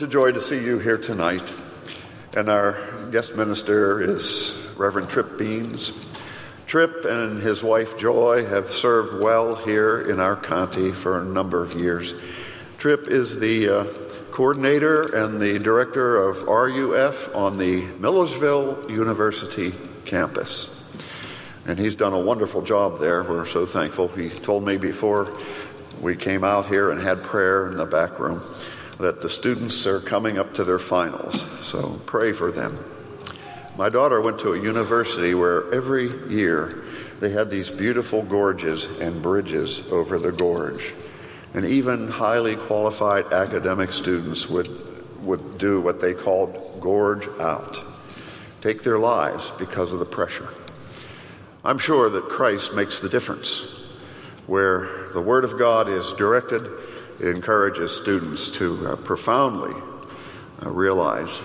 It's a joy to see you here tonight. And our guest minister is Reverend Trip Beans. Trip and his wife Joy have served well here in our county for a number of years. Trip is the uh, coordinator and the director of RUF on the Millersville University campus. And he's done a wonderful job there. We're so thankful. He told me before we came out here and had prayer in the back room that the students are coming up to their finals. So pray for them. My daughter went to a university where every year they had these beautiful gorges and bridges over the gorge. And even highly qualified academic students would, would do what they called gorge out, take their lives because of the pressure. I'm sure that Christ makes the difference. Where the Word of God is directed, encourages students to uh, profoundly uh, realize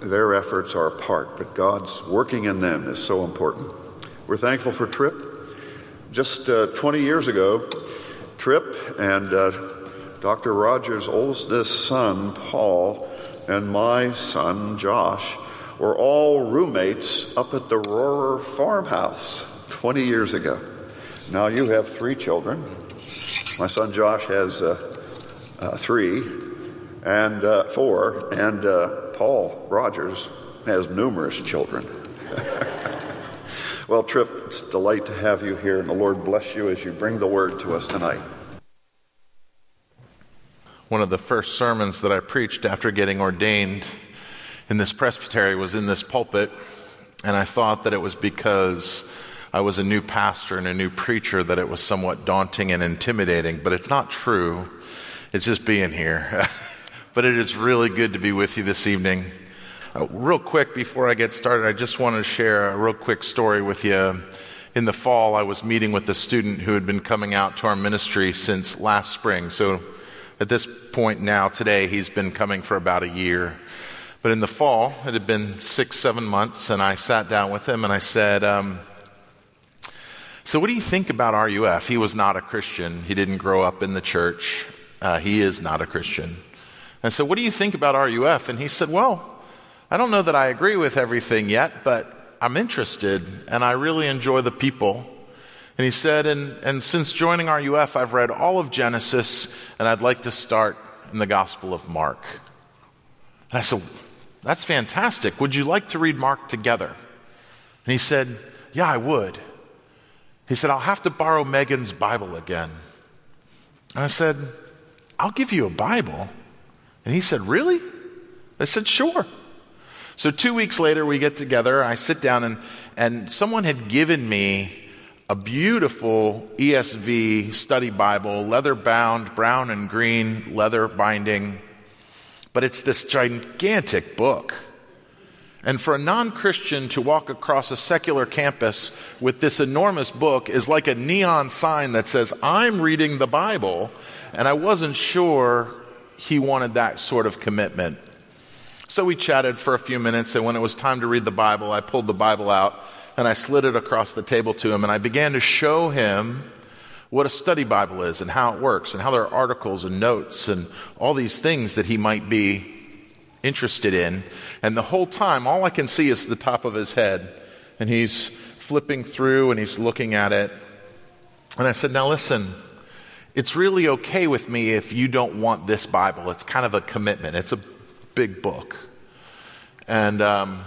their efforts are a part, but God's working in them is so important. We're thankful for Trip. Just uh, 20 years ago, Trip and uh, Dr. Rogers' oldest son, Paul, and my son, Josh, were all roommates up at the Rohrer farmhouse 20 years ago. Now you have three children. My son Josh has uh, uh, three and uh, four, and uh, Paul Rogers has numerous children. well, Trip, it's a delight to have you here, and the Lord bless you as you bring the word to us tonight. One of the first sermons that I preached after getting ordained in this presbytery was in this pulpit, and I thought that it was because I was a new pastor and a new preacher that it was somewhat daunting and intimidating, but it's not true. It's just being here. but it is really good to be with you this evening. Uh, real quick, before I get started, I just want to share a real quick story with you. In the fall, I was meeting with a student who had been coming out to our ministry since last spring. So at this point now, today, he's been coming for about a year. But in the fall, it had been six, seven months, and I sat down with him and I said, um, So, what do you think about RUF? He was not a Christian, he didn't grow up in the church. Uh, he is not a Christian. And so, what do you think about RUF? And he said, Well, I don't know that I agree with everything yet, but I'm interested and I really enjoy the people. And he said, and, and since joining RUF, I've read all of Genesis and I'd like to start in the Gospel of Mark. And I said, That's fantastic. Would you like to read Mark together? And he said, Yeah, I would. He said, I'll have to borrow Megan's Bible again. And I said, I'll give you a Bible. And he said, Really? I said, Sure. So two weeks later, we get together. I sit down, and, and someone had given me a beautiful ESV study Bible, leather bound, brown and green leather binding. But it's this gigantic book. And for a non Christian to walk across a secular campus with this enormous book is like a neon sign that says, I'm reading the Bible. And I wasn't sure he wanted that sort of commitment. So we chatted for a few minutes, and when it was time to read the Bible, I pulled the Bible out and I slid it across the table to him, and I began to show him what a study Bible is and how it works, and how there are articles and notes and all these things that he might be interested in. And the whole time, all I can see is the top of his head, and he's flipping through and he's looking at it. And I said, Now listen, it's really okay with me if you don't want this Bible. It's kind of a commitment, it's a big book. And um,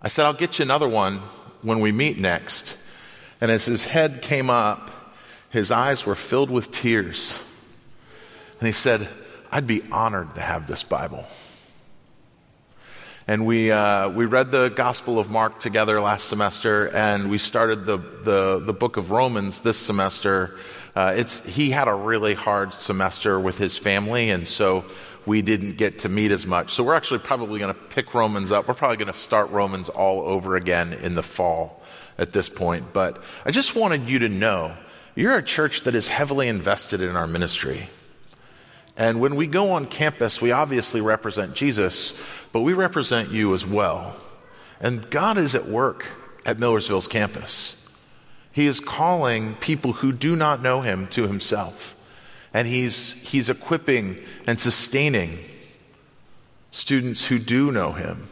I said, I'll get you another one when we meet next. And as his head came up, his eyes were filled with tears. And he said, I'd be honored to have this Bible. And we, uh, we read the Gospel of Mark together last semester, and we started the, the, the book of Romans this semester. Uh, it's, he had a really hard semester with his family, and so we didn't get to meet as much. So we're actually probably going to pick Romans up. We're probably going to start Romans all over again in the fall at this point. But I just wanted you to know you're a church that is heavily invested in our ministry. And when we go on campus, we obviously represent Jesus, but we represent you as well. And God is at work at Millersville's campus. He is calling people who do not know him to himself. And he's, he's equipping and sustaining students who do know him.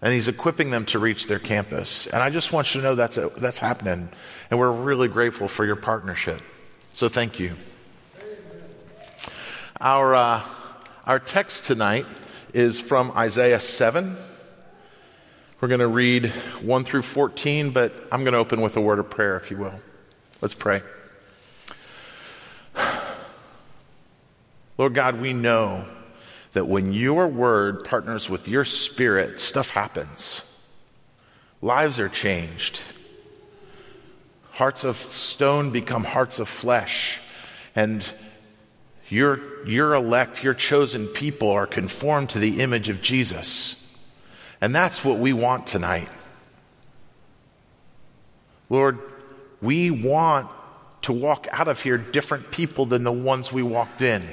And he's equipping them to reach their campus. And I just want you to know that's, a, that's happening. And we're really grateful for your partnership. So thank you. Our, uh, our text tonight is from Isaiah 7. We're going to read 1 through 14, but I'm going to open with a word of prayer, if you will. Let's pray. Lord God, we know that when your word partners with your spirit, stuff happens. Lives are changed. Hearts of stone become hearts of flesh. And your, your elect, your chosen people are conformed to the image of Jesus. And that's what we want tonight. Lord, we want to walk out of here different people than the ones we walked in.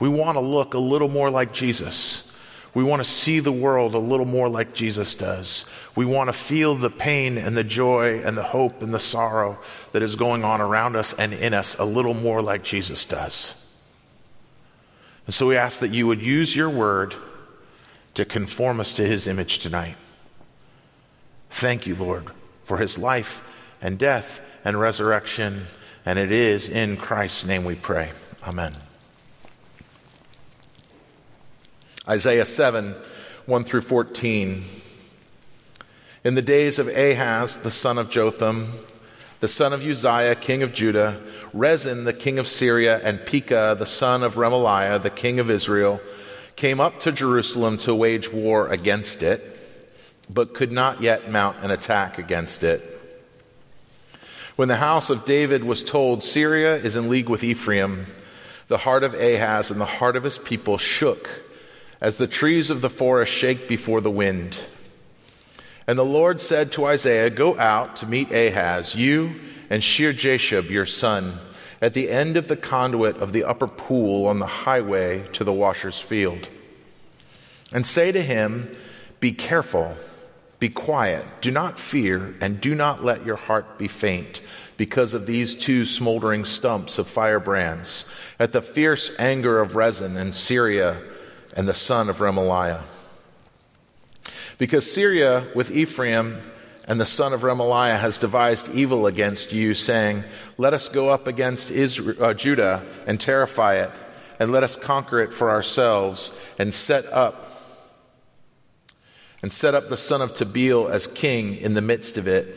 We want to look a little more like Jesus. We want to see the world a little more like Jesus does. We want to feel the pain and the joy and the hope and the sorrow that is going on around us and in us a little more like Jesus does. And so we ask that you would use your word to conform us to his image tonight. Thank you, Lord, for his life and death and resurrection. And it is in Christ's name we pray. Amen. Isaiah 7 1 through 14. In the days of Ahaz, the son of Jotham, the son of Uzziah, king of Judah, Rezin, the king of Syria, and Pekah, the son of Remaliah, the king of Israel, came up to Jerusalem to wage war against it, but could not yet mount an attack against it. When the house of David was told Syria is in league with Ephraim, the heart of Ahaz and the heart of his people shook as the trees of the forest shake before the wind. And the Lord said to Isaiah, Go out to meet Ahaz, you and Shear-jashub, your son, at the end of the conduit of the upper pool on the highway to the washer's field. And say to him, Be careful, be quiet, do not fear, and do not let your heart be faint because of these two smoldering stumps of firebrands, at the fierce anger of Rezin and Syria and the son of Remaliah. Because Syria with Ephraim and the son of Remaliah has devised evil against you, saying, Let us go up against Israel, uh, Judah and terrify it, and let us conquer it for ourselves, and set up and set up the son of Tabeel as king in the midst of it.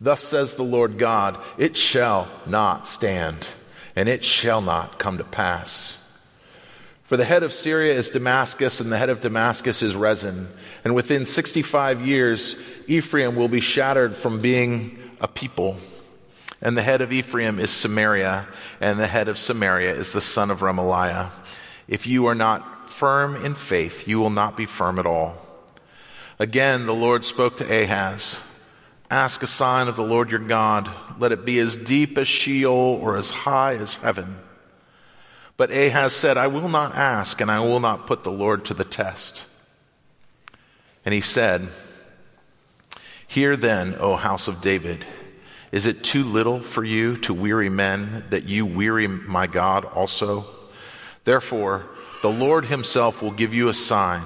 Thus says the Lord God, it shall not stand, and it shall not come to pass. For the head of Syria is Damascus, and the head of Damascus is Rezin. And within 65 years, Ephraim will be shattered from being a people. And the head of Ephraim is Samaria, and the head of Samaria is the son of Remaliah. If you are not firm in faith, you will not be firm at all. Again, the Lord spoke to Ahaz Ask a sign of the Lord your God. Let it be as deep as Sheol or as high as heaven. But Ahaz said, I will not ask, and I will not put the Lord to the test. And he said, Hear then, O house of David, is it too little for you to weary men that you weary my God also? Therefore, the Lord himself will give you a sign.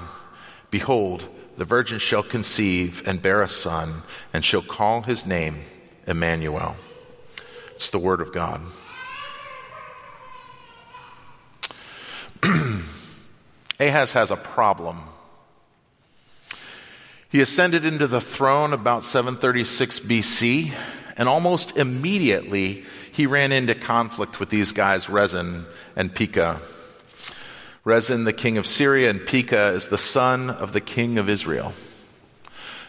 Behold, the virgin shall conceive and bear a son, and shall call his name Emmanuel. It's the word of God. Ahaz has a problem. He ascended into the throne about 736 BC, and almost immediately he ran into conflict with these guys, Rezin and Pekah. Rezin, the king of Syria, and Pekah is the son of the king of Israel.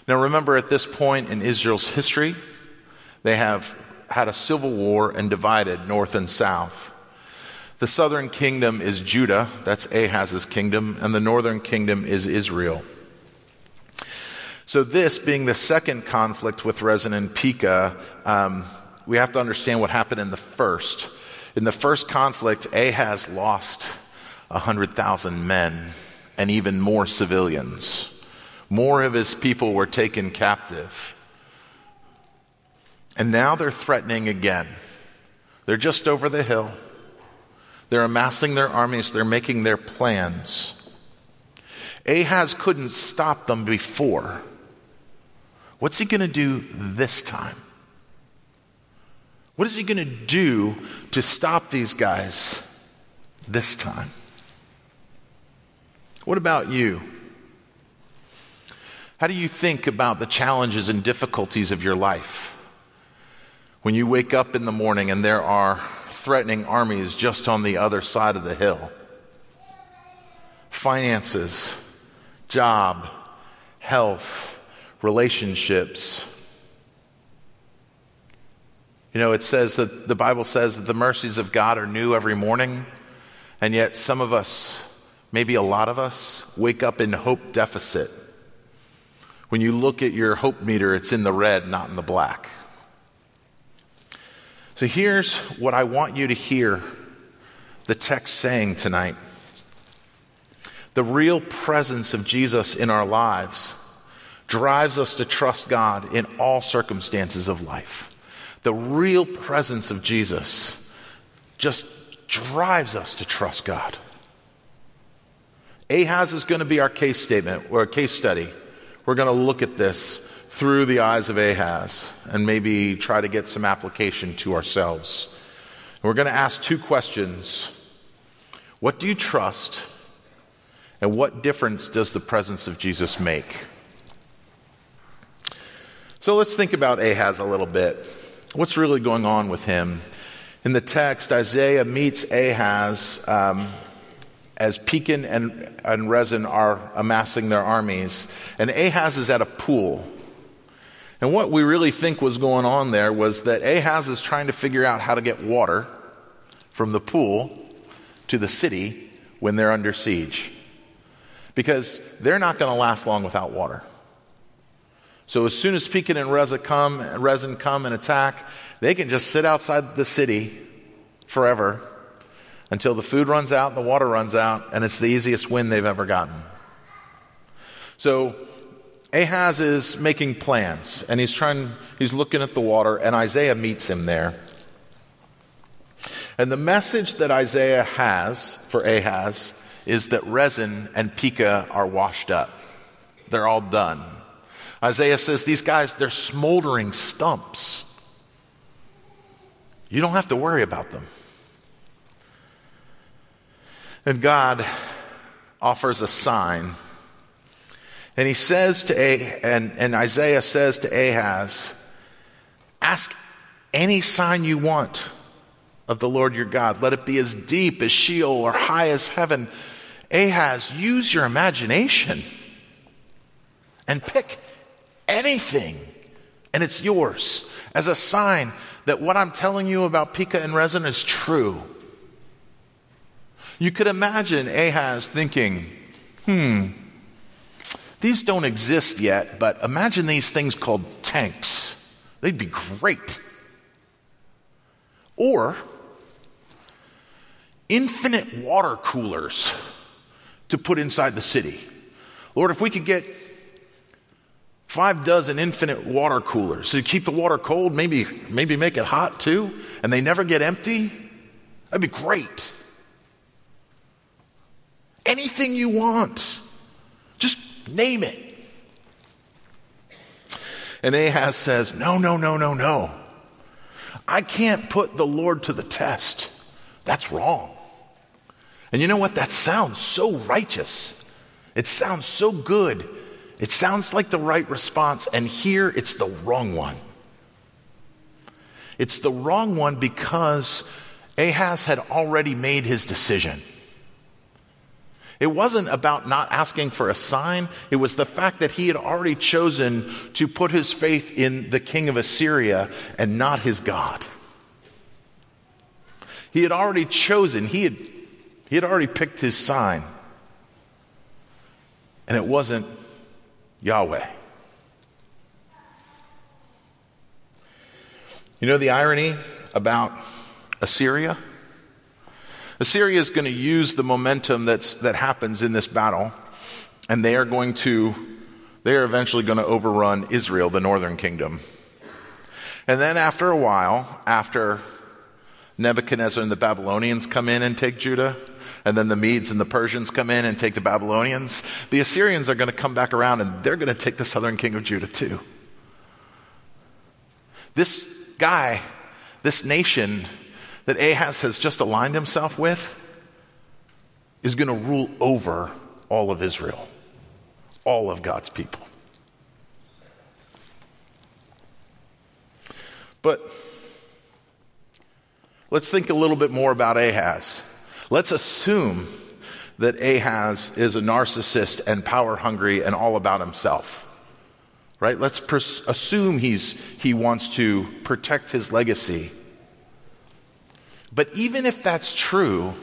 Now remember, at this point in Israel's history, they have had a civil war and divided north and south. The southern kingdom is Judah, that's Ahaz's kingdom, and the northern kingdom is Israel. So, this being the second conflict with Rezin and Pekah, um, we have to understand what happened in the first. In the first conflict, Ahaz lost 100,000 men and even more civilians. More of his people were taken captive. And now they're threatening again. They're just over the hill. They're amassing their armies, they're making their plans. Ahaz couldn't stop them before. What's he going to do this time? What is he going to do to stop these guys this time? What about you? How do you think about the challenges and difficulties of your life? When you wake up in the morning and there are threatening armies just on the other side of the hill. Finances, job, health, relationships. You know, it says that the Bible says that the mercies of God are new every morning, and yet some of us, maybe a lot of us, wake up in hope deficit. When you look at your hope meter, it's in the red, not in the black. So here's what I want you to hear the text saying tonight. The real presence of Jesus in our lives drives us to trust God in all circumstances of life. The real presence of Jesus just drives us to trust God. Ahaz is going to be our case statement or case study. We're going to look at this through the eyes of Ahaz and maybe try to get some application to ourselves. we're going to ask two questions What do you trust? And what difference does the presence of Jesus make? So let's think about Ahaz a little bit. What's really going on with him? In the text, Isaiah meets Ahaz um, as Pekin and, and Rezin are amassing their armies, and Ahaz is at a pool. And what we really think was going on there was that Ahaz is trying to figure out how to get water from the pool to the city when they're under siege. Because they're not going to last long without water. So as soon as Pekin and Rezin come, Rezin come and attack, they can just sit outside the city forever until the food runs out, the water runs out, and it's the easiest win they've ever gotten. So Ahaz is making plans and he's trying, he's looking at the water, and Isaiah meets him there. And the message that Isaiah has for Ahaz is that Rezin and Pekah are washed up. They're all done. Isaiah says these guys, they're smoldering stumps. You don't have to worry about them. And God offers a sign and he says to A, and, and Isaiah says to Ahaz, ask any sign you want of the Lord your God. Let it be as deep as Sheol or high as heaven. Ahaz, use your imagination and pick anything, and it's yours as a sign that what I'm telling you about Pekah and Rezin is true. You could imagine Ahaz thinking, hmm, these don't exist yet, but imagine these things called tanks. They'd be great. Or infinite water coolers to put inside the city. Lord, if we could get five dozen infinite water coolers to keep the water cold, maybe, maybe make it hot too, and they never get empty, that'd be great. Anything you want. Name it. And Ahaz says, No, no, no, no, no. I can't put the Lord to the test. That's wrong. And you know what? That sounds so righteous. It sounds so good. It sounds like the right response. And here it's the wrong one. It's the wrong one because Ahaz had already made his decision. It wasn't about not asking for a sign. It was the fact that he had already chosen to put his faith in the king of Assyria and not his God. He had already chosen, he had, he had already picked his sign. And it wasn't Yahweh. You know the irony about Assyria? Assyria is going to use the momentum that's, that happens in this battle, and they are going to, they are eventually going to overrun Israel, the northern kingdom. And then after a while, after Nebuchadnezzar and the Babylonians come in and take Judah, and then the Medes and the Persians come in and take the Babylonians, the Assyrians are going to come back around and they're going to take the southern king of Judah too. This guy, this nation that Ahaz has just aligned himself with, is going to rule over all of Israel, all of God's people. But let's think a little bit more about Ahaz. Let's assume that Ahaz is a narcissist and power hungry and all about himself. Right? Let's pers- assume he's, he wants to protect his legacy. But even if that's true,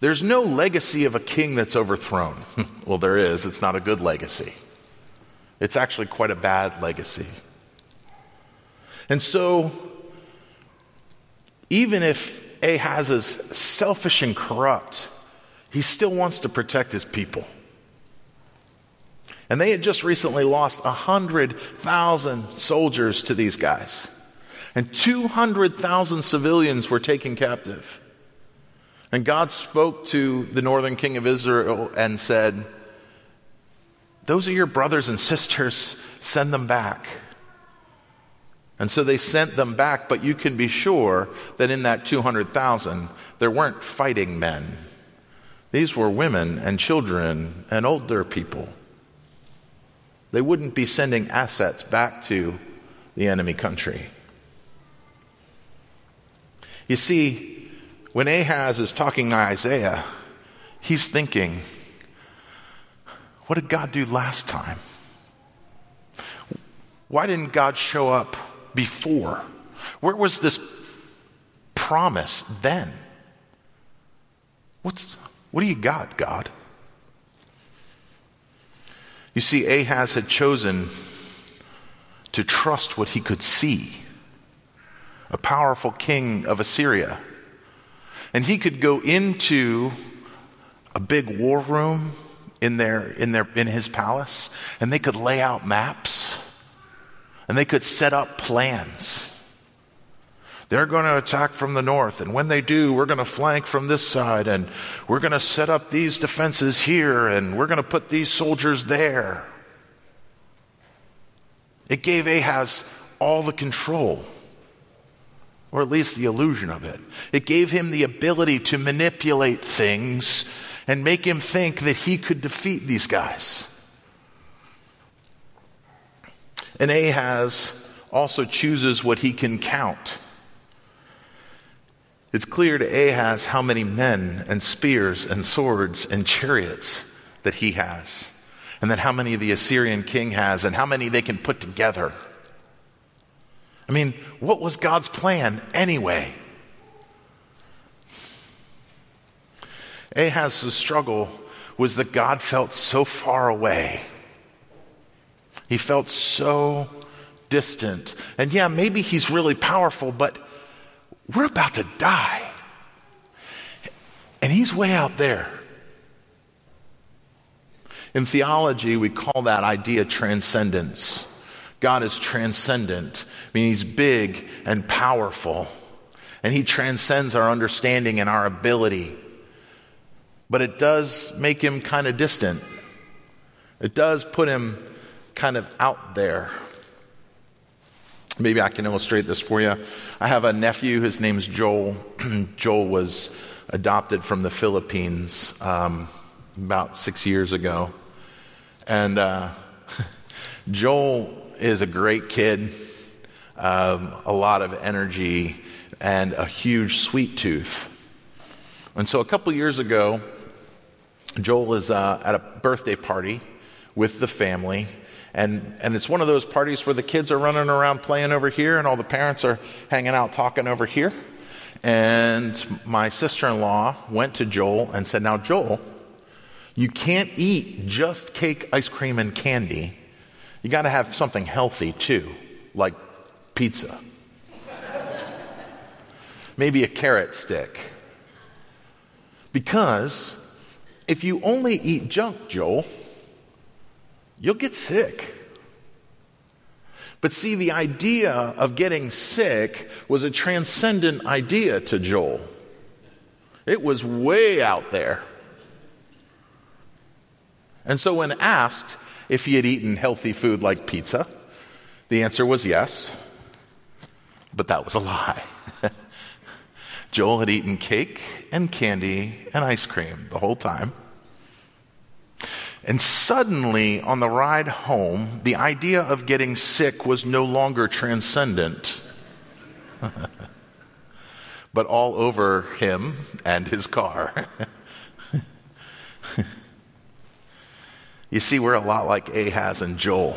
there's no legacy of a king that's overthrown. well, there is. It's not a good legacy. It's actually quite a bad legacy. And so, even if Ahaz is selfish and corrupt, he still wants to protect his people. And they had just recently lost 100,000 soldiers to these guys. And 200,000 civilians were taken captive. And God spoke to the northern king of Israel and said, Those are your brothers and sisters, send them back. And so they sent them back, but you can be sure that in that 200,000, there weren't fighting men. These were women and children and older people. They wouldn't be sending assets back to the enemy country. You see, when Ahaz is talking to Isaiah, he's thinking, what did God do last time? Why didn't God show up before? Where was this promise then? What's, what do you got, God? You see, Ahaz had chosen to trust what he could see a powerful king of Assyria. And he could go into a big war room in, their, in, their, in his palace, and they could lay out maps and they could set up plans. They're going to attack from the north, and when they do, we're going to flank from this side, and we're going to set up these defenses here, and we're going to put these soldiers there. It gave Ahaz all the control, or at least the illusion of it. It gave him the ability to manipulate things and make him think that he could defeat these guys. And Ahaz also chooses what he can count. It's clear to Ahaz how many men and spears and swords and chariots that he has, and then how many the Assyrian king has, and how many they can put together. I mean, what was God's plan anyway? Ahaz's struggle was that God felt so far away he felt so distant. And yeah, maybe he's really powerful, but we're about to die. And he's way out there. In theology, we call that idea transcendence. God is transcendent. I mean, he's big and powerful, and he transcends our understanding and our ability. But it does make him kind of distant. It does put him kind of out there. Maybe I can illustrate this for you. I have a nephew, his name's Joel. Joel was adopted from the Philippines um, about six years ago. And uh, Joel is a great kid, um, a lot of energy, and a huge sweet tooth. And so a couple years ago, Joel is uh, at a birthday party with the family. And, and it's one of those parties where the kids are running around playing over here and all the parents are hanging out talking over here. And my sister in law went to Joel and said, Now, Joel, you can't eat just cake, ice cream, and candy. You got to have something healthy too, like pizza. Maybe a carrot stick. Because if you only eat junk, Joel, you'll get sick. But see, the idea of getting sick was a transcendent idea to Joel. It was way out there. And so, when asked if he had eaten healthy food like pizza, the answer was yes. But that was a lie. Joel had eaten cake and candy and ice cream the whole time. And suddenly, on the ride home, the idea of getting sick was no longer transcendent, but all over him and his car. you see, we're a lot like Ahaz and Joel.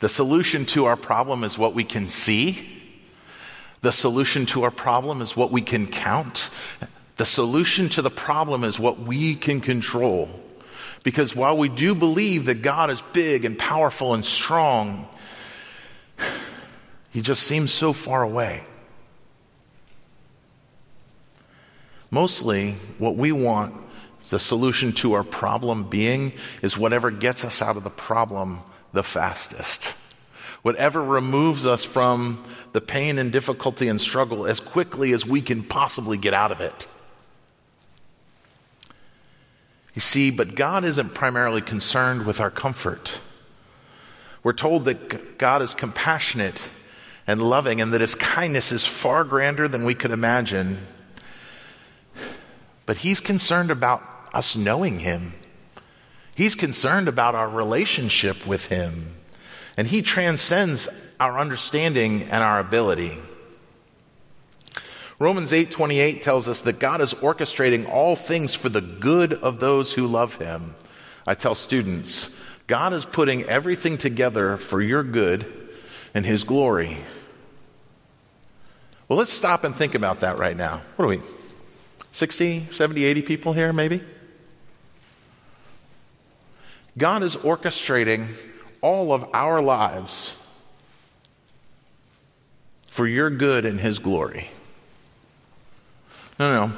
The solution to our problem is what we can see. The solution to our problem is what we can count. The solution to the problem is what we can control. Because while we do believe that God is big and powerful and strong, he just seems so far away. Mostly, what we want the solution to our problem being is whatever gets us out of the problem the fastest. Whatever removes us from the pain and difficulty and struggle as quickly as we can possibly get out of it. You see, but God isn't primarily concerned with our comfort. We're told that God is compassionate and loving and that his kindness is far grander than we could imagine. But he's concerned about us knowing him. He's concerned about our relationship with him. And he transcends our understanding and our ability. Romans 8:28 tells us that God is orchestrating all things for the good of those who love him. I tell students, God is putting everything together for your good and his glory. Well, let's stop and think about that right now. What are we? 60, 70, 80 people here maybe? God is orchestrating all of our lives for your good and his glory. No, no.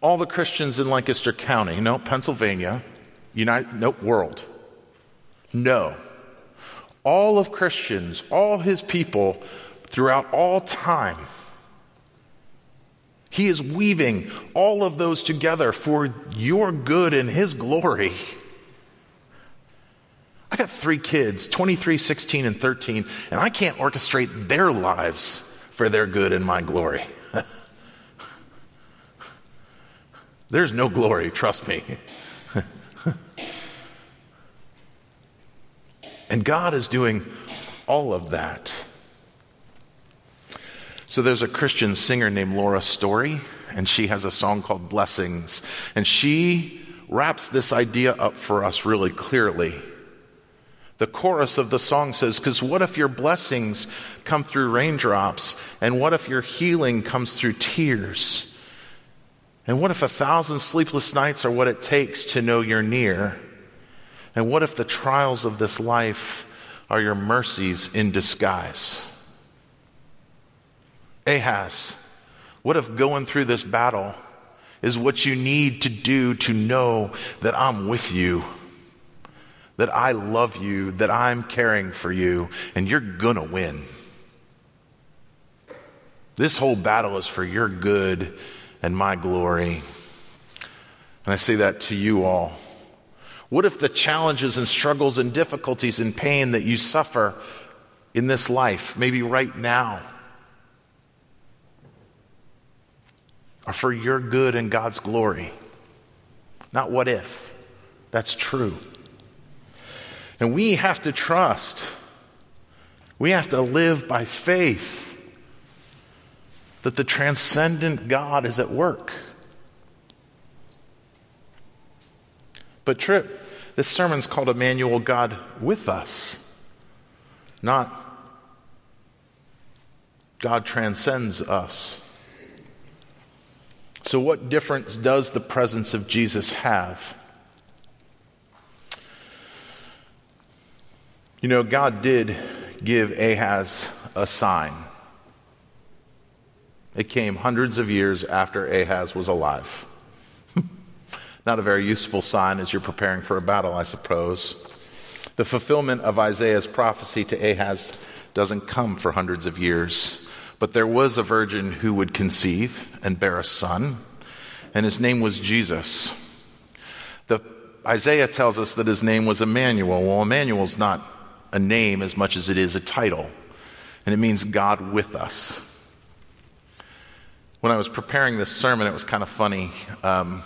All the Christians in Lancaster County, no, Pennsylvania, United, no, world. No. All of Christians, all his people throughout all time. He is weaving all of those together for your good and his glory. I got three kids 23, 16, and 13, and I can't orchestrate their lives for their good and my glory. There's no glory, trust me. and God is doing all of that. So there's a Christian singer named Laura Story, and she has a song called Blessings. And she wraps this idea up for us really clearly. The chorus of the song says, Because what if your blessings come through raindrops? And what if your healing comes through tears? And what if a thousand sleepless nights are what it takes to know you're near? And what if the trials of this life are your mercies in disguise? Ahaz, what if going through this battle is what you need to do to know that I'm with you, that I love you, that I'm caring for you, and you're gonna win? This whole battle is for your good and my glory. And I say that to you all. What if the challenges and struggles and difficulties and pain that you suffer in this life, maybe right now, are for your good and God's glory? Not what if. That's true. And we have to trust. We have to live by faith that the transcendent God is at work. But, Trip, this sermon's called Emmanuel, God with us, not God transcends us. So, what difference does the presence of Jesus have? You know, God did give Ahaz a sign. It came hundreds of years after Ahaz was alive. Not a very useful sign as you're preparing for a battle, I suppose. The fulfillment of Isaiah's prophecy to Ahaz doesn't come for hundreds of years, but there was a virgin who would conceive and bear a son, and his name was Jesus. The, Isaiah tells us that his name was Emmanuel. Well, Emmanuel's not a name as much as it is a title, and it means God with us. When I was preparing this sermon, it was kind of funny. Um,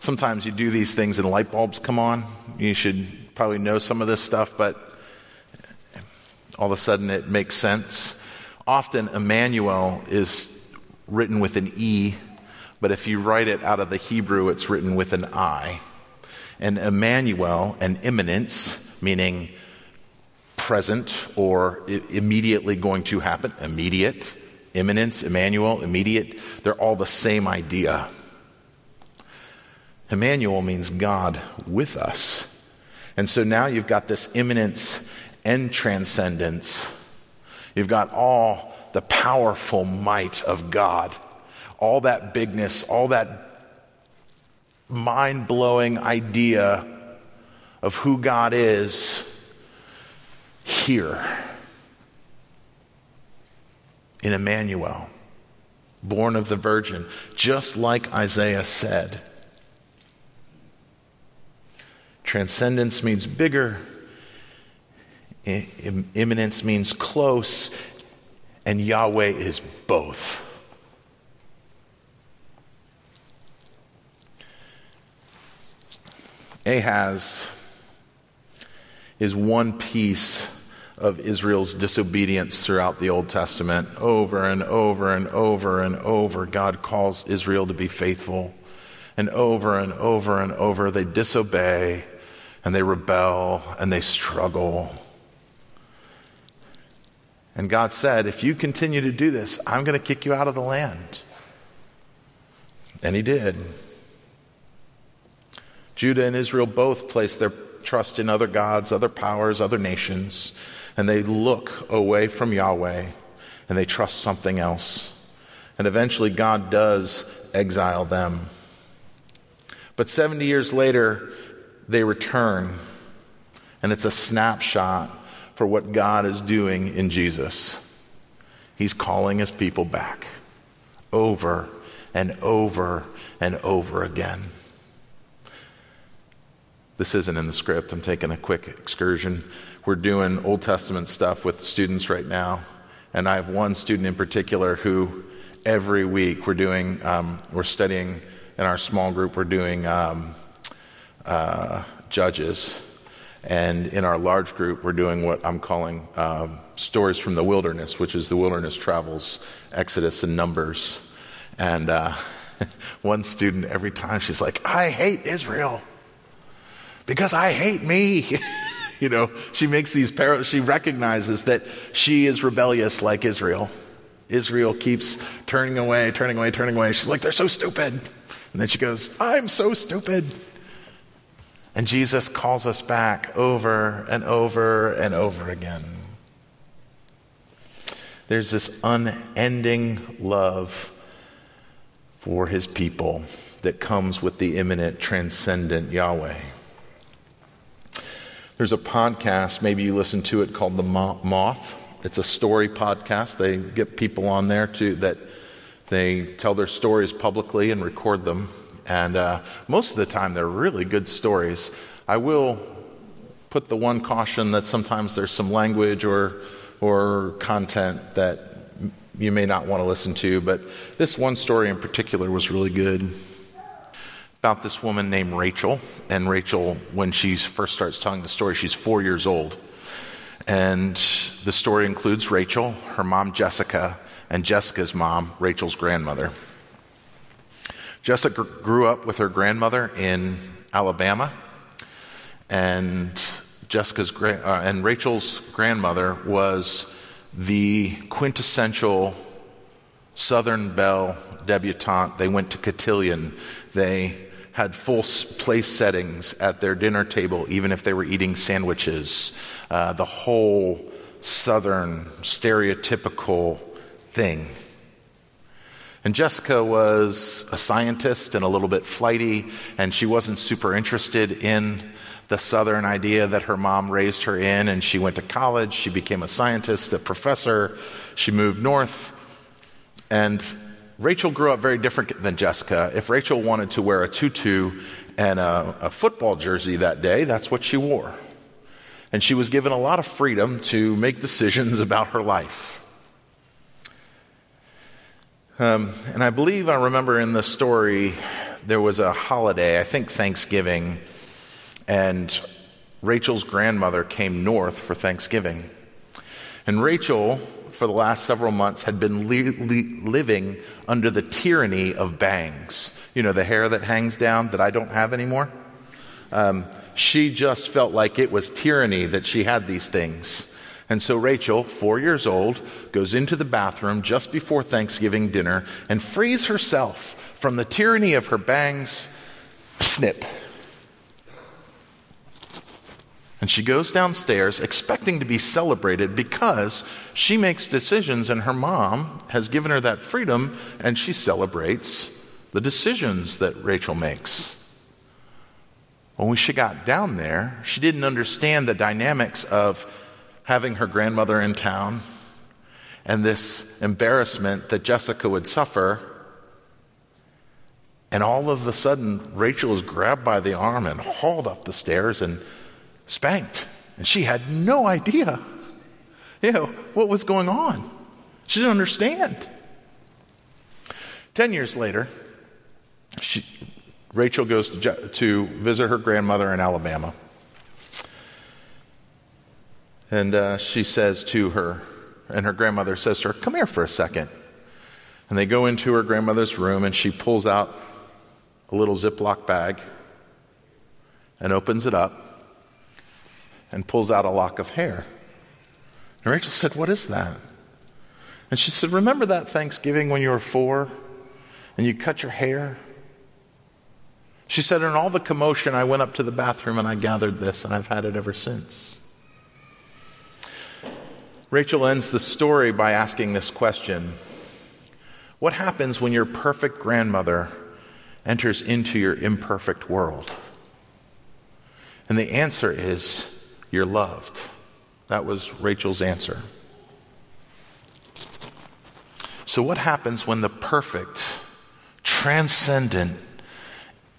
sometimes you do these things and light bulbs come on. You should probably know some of this stuff, but all of a sudden it makes sense. Often, Emmanuel is written with an E, but if you write it out of the Hebrew, it's written with an I. And Emmanuel, an imminence, meaning present or immediately going to happen, immediate, imminence, Emmanuel, immediate, they're all the same idea. Emmanuel means God with us. And so now you've got this imminence and transcendence. You've got all the powerful might of God, all that bigness, all that mind blowing idea of who God is here in Emmanuel, born of the Virgin, just like Isaiah said. Transcendence means bigger, imminence means close, and Yahweh is both. Ahaz is one piece of Israel's disobedience throughout the Old Testament. Over and over and over and over, God calls Israel to be faithful. And over and over and over, they disobey and they rebel and they struggle. And God said, If you continue to do this, I'm going to kick you out of the land. And He did. Judah and Israel both placed their trust in other gods, other powers, other nations, and they look away from Yahweh and they trust something else. And eventually, God does exile them. But 70 years later, they return, and it's a snapshot for what God is doing in Jesus. He's calling his people back over and over and over again. This isn't in the script. I'm taking a quick excursion. We're doing Old Testament stuff with students right now. And I have one student in particular who every week we're doing, um, we're studying in our small group, we're doing um, uh, Judges. And in our large group, we're doing what I'm calling um, stories from the wilderness, which is the wilderness travels, Exodus and Numbers. And uh, one student, every time, she's like, I hate Israel because I hate me. you know, she makes these par- she recognizes that she is rebellious like Israel. Israel keeps turning away, turning away, turning away. She's like, they're so stupid. And then she goes, I'm so stupid. And Jesus calls us back over and over and over again. There's this unending love for his people that comes with the imminent, transcendent Yahweh. There's a podcast, maybe you listen to it, called The Moth. It's a story podcast. They get people on there to that they tell their stories publicly and record them. And uh, most of the time, they're really good stories. I will put the one caution that sometimes there's some language or or content that you may not want to listen to, but this one story in particular was really good about this woman named Rachel. And Rachel, when she first starts telling the story, she's four years old. And the story includes Rachel, her mom Jessica, and Jessica's mom, Rachel's grandmother. Jessica grew up with her grandmother in Alabama, and Jessica's uh, and Rachel's grandmother was the quintessential Southern Belle debutante. They went to cotillion. They had full place settings at their dinner table, even if they were eating sandwiches. Uh, the whole Southern stereotypical thing. And Jessica was a scientist and a little bit flighty, and she wasn't super interested in the Southern idea that her mom raised her in. And she went to college, she became a scientist, a professor, she moved north. And Rachel grew up very different than Jessica. If Rachel wanted to wear a tutu and a, a football jersey that day, that's what she wore. And she was given a lot of freedom to make decisions about her life. Um, and I believe I remember in the story there was a holiday, I think Thanksgiving, and Rachel's grandmother came north for Thanksgiving. And Rachel, for the last several months, had been li- li- living under the tyranny of bangs. You know, the hair that hangs down that I don't have anymore. Um, she just felt like it was tyranny that she had these things. And so Rachel, four years old, goes into the bathroom just before Thanksgiving dinner and frees herself from the tyranny of her bangs. Snip. And she goes downstairs expecting to be celebrated because she makes decisions and her mom has given her that freedom and she celebrates the decisions that Rachel makes. When she got down there, she didn't understand the dynamics of having her grandmother in town and this embarrassment that Jessica would suffer. And all of a sudden, Rachel is grabbed by the arm and hauled up the stairs and spanked. And she had no idea, you know, what was going on. She didn't understand. Ten years later, she, Rachel goes to, to visit her grandmother in Alabama. And uh, she says to her, and her grandmother says to her, Come here for a second. And they go into her grandmother's room, and she pulls out a little Ziploc bag and opens it up and pulls out a lock of hair. And Rachel said, What is that? And she said, Remember that Thanksgiving when you were four and you cut your hair? She said, In all the commotion, I went up to the bathroom and I gathered this, and I've had it ever since. Rachel ends the story by asking this question What happens when your perfect grandmother enters into your imperfect world? And the answer is, You're loved. That was Rachel's answer. So, what happens when the perfect, transcendent,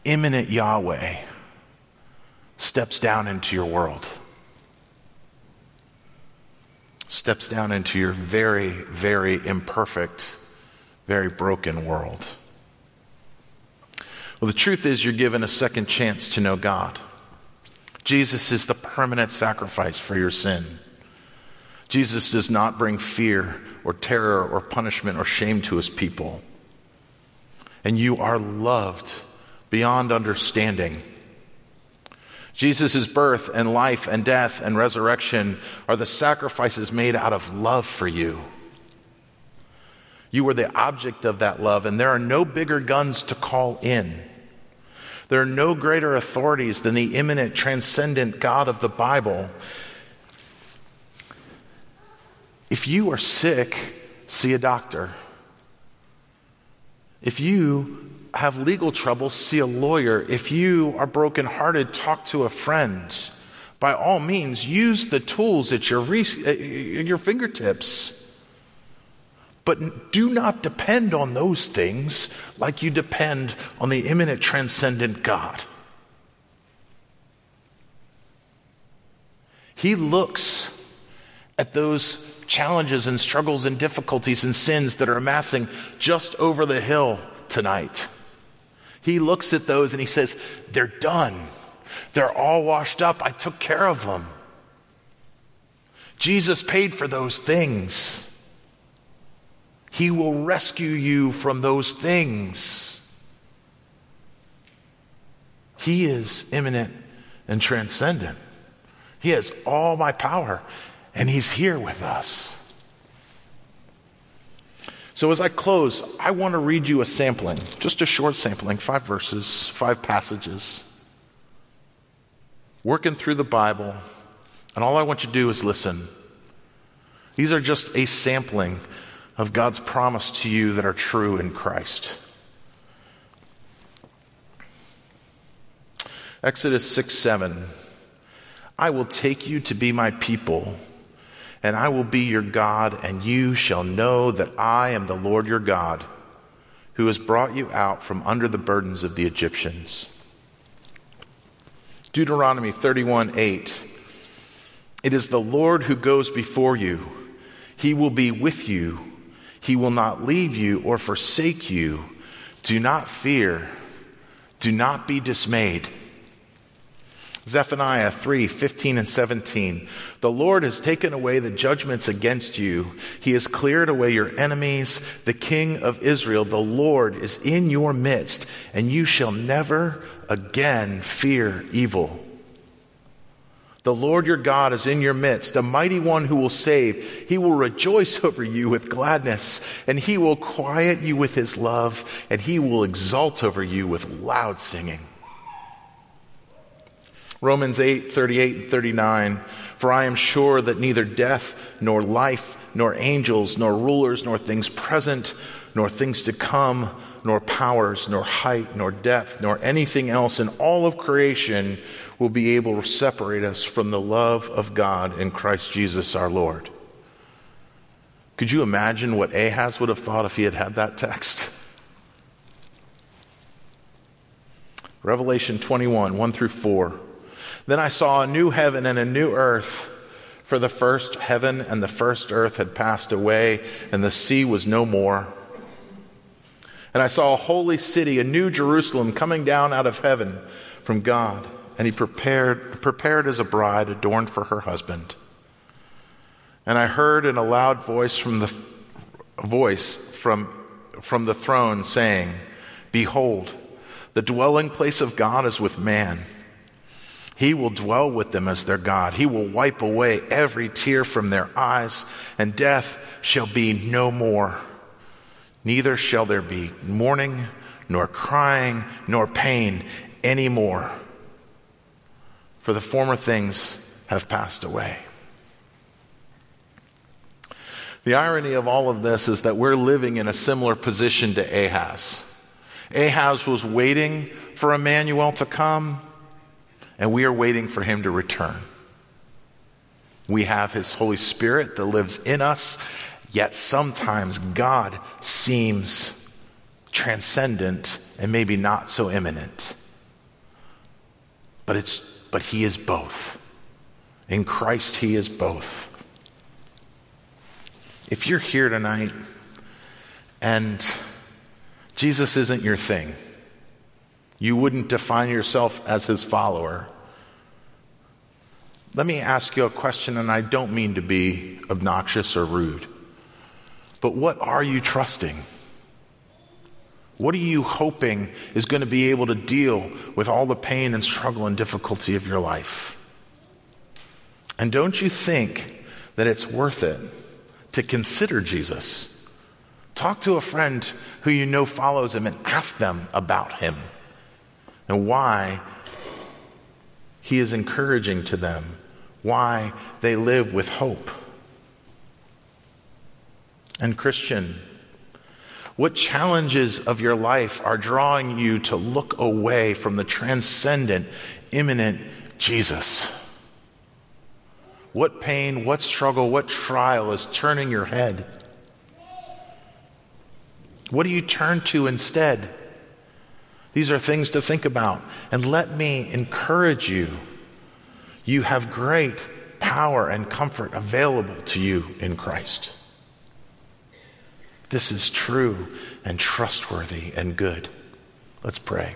immanent Yahweh steps down into your world? steps down into your very, very imperfect, very broken world. Well, the truth is, you're given a second chance to know God. Jesus is the permanent sacrifice for your sin. Jesus does not bring fear or terror or punishment or shame to his people. And you are loved beyond understanding Jesus' birth and life and death and resurrection are the sacrifices made out of love for you. You were the object of that love, and there are no bigger guns to call in. There are no greater authorities than the immanent, transcendent God of the Bible. If you are sick, see a doctor. If you have legal trouble, see a lawyer. If you are brokenhearted, talk to a friend. By all means, use the tools at your, re- at your fingertips. But do not depend on those things like you depend on the immanent, transcendent God. He looks at those challenges and struggles and difficulties and sins that are amassing just over the hill tonight. He looks at those and he says, They're done. They're all washed up. I took care of them. Jesus paid for those things. He will rescue you from those things. He is immanent and transcendent. He has all my power, and He's here with us. So, as I close, I want to read you a sampling, just a short sampling, five verses, five passages, working through the Bible, and all I want you to do is listen. These are just a sampling of God's promise to you that are true in Christ. Exodus 6 7. I will take you to be my people, and I will be your God, and you shall know that I am the Lord your God, who has brought you out from under the burdens of the Egyptians. Deuteronomy 31 8. It is the Lord who goes before you. He will be with you. He will not leave you or forsake you. Do not fear. Do not be dismayed. Zephaniah 3 15 and 17. The Lord has taken away the judgments against you. He has cleared away your enemies. The King of Israel, the Lord, is in your midst, and you shall never again fear evil. The Lord your God is in your midst, a mighty one who will save. He will rejoice over you with gladness, and he will quiet you with his love, and he will exult over you with loud singing. Romans 8, 38 and 39. For I am sure that neither death, nor life, nor angels, nor rulers, nor things present, nor things to come, nor powers, nor height, nor depth, nor anything else in all of creation will be able to separate us from the love of God in Christ Jesus our Lord. Could you imagine what Ahaz would have thought if he had had that text? Revelation 21, 1 through 4. Then I saw a new heaven and a new earth. For the first heaven and the first earth had passed away, and the sea was no more. And I saw a holy city, a new Jerusalem, coming down out of heaven from God, and he prepared, prepared as a bride adorned for her husband. And I heard in a loud voice from the voice from, from the throne saying, Behold, the dwelling place of God is with man he will dwell with them as their God. He will wipe away every tear from their eyes, and death shall be no more. Neither shall there be mourning, nor crying, nor pain anymore. For the former things have passed away. The irony of all of this is that we're living in a similar position to Ahaz. Ahaz was waiting for Emmanuel to come and we are waiting for him to return. We have his Holy Spirit that lives in us, yet sometimes God seems transcendent and maybe not so immanent. But it's but he is both. In Christ he is both. If you're here tonight and Jesus isn't your thing, you wouldn't define yourself as his follower. Let me ask you a question, and I don't mean to be obnoxious or rude, but what are you trusting? What are you hoping is going to be able to deal with all the pain and struggle and difficulty of your life? And don't you think that it's worth it to consider Jesus? Talk to a friend who you know follows him and ask them about him and why he is encouraging to them, why they live with hope. And, Christian, what challenges of your life are drawing you to look away from the transcendent, immanent Jesus? What pain, what struggle, what trial is turning your head? What do you turn to instead? These are things to think about. And let me encourage you. You have great power and comfort available to you in Christ. This is true and trustworthy and good. Let's pray.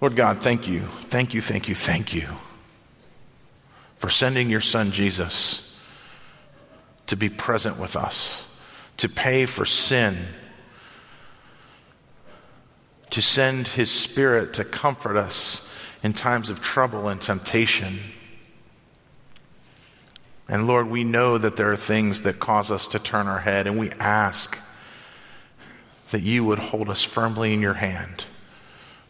Lord God, thank you. Thank you, thank you, thank you for sending your son Jesus to be present with us, to pay for sin to send His Spirit to comfort us in times of trouble and temptation. And Lord, we know that there are things that cause us to turn our head, and we ask that you would hold us firmly in your hand,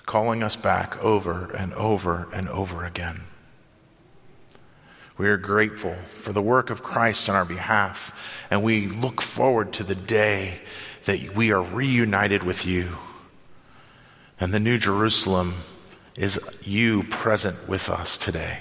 calling us back over and over and over again. We are grateful for the work of Christ on our behalf, and we look forward to the day that we are reunited with you. And the New Jerusalem is you present with us today.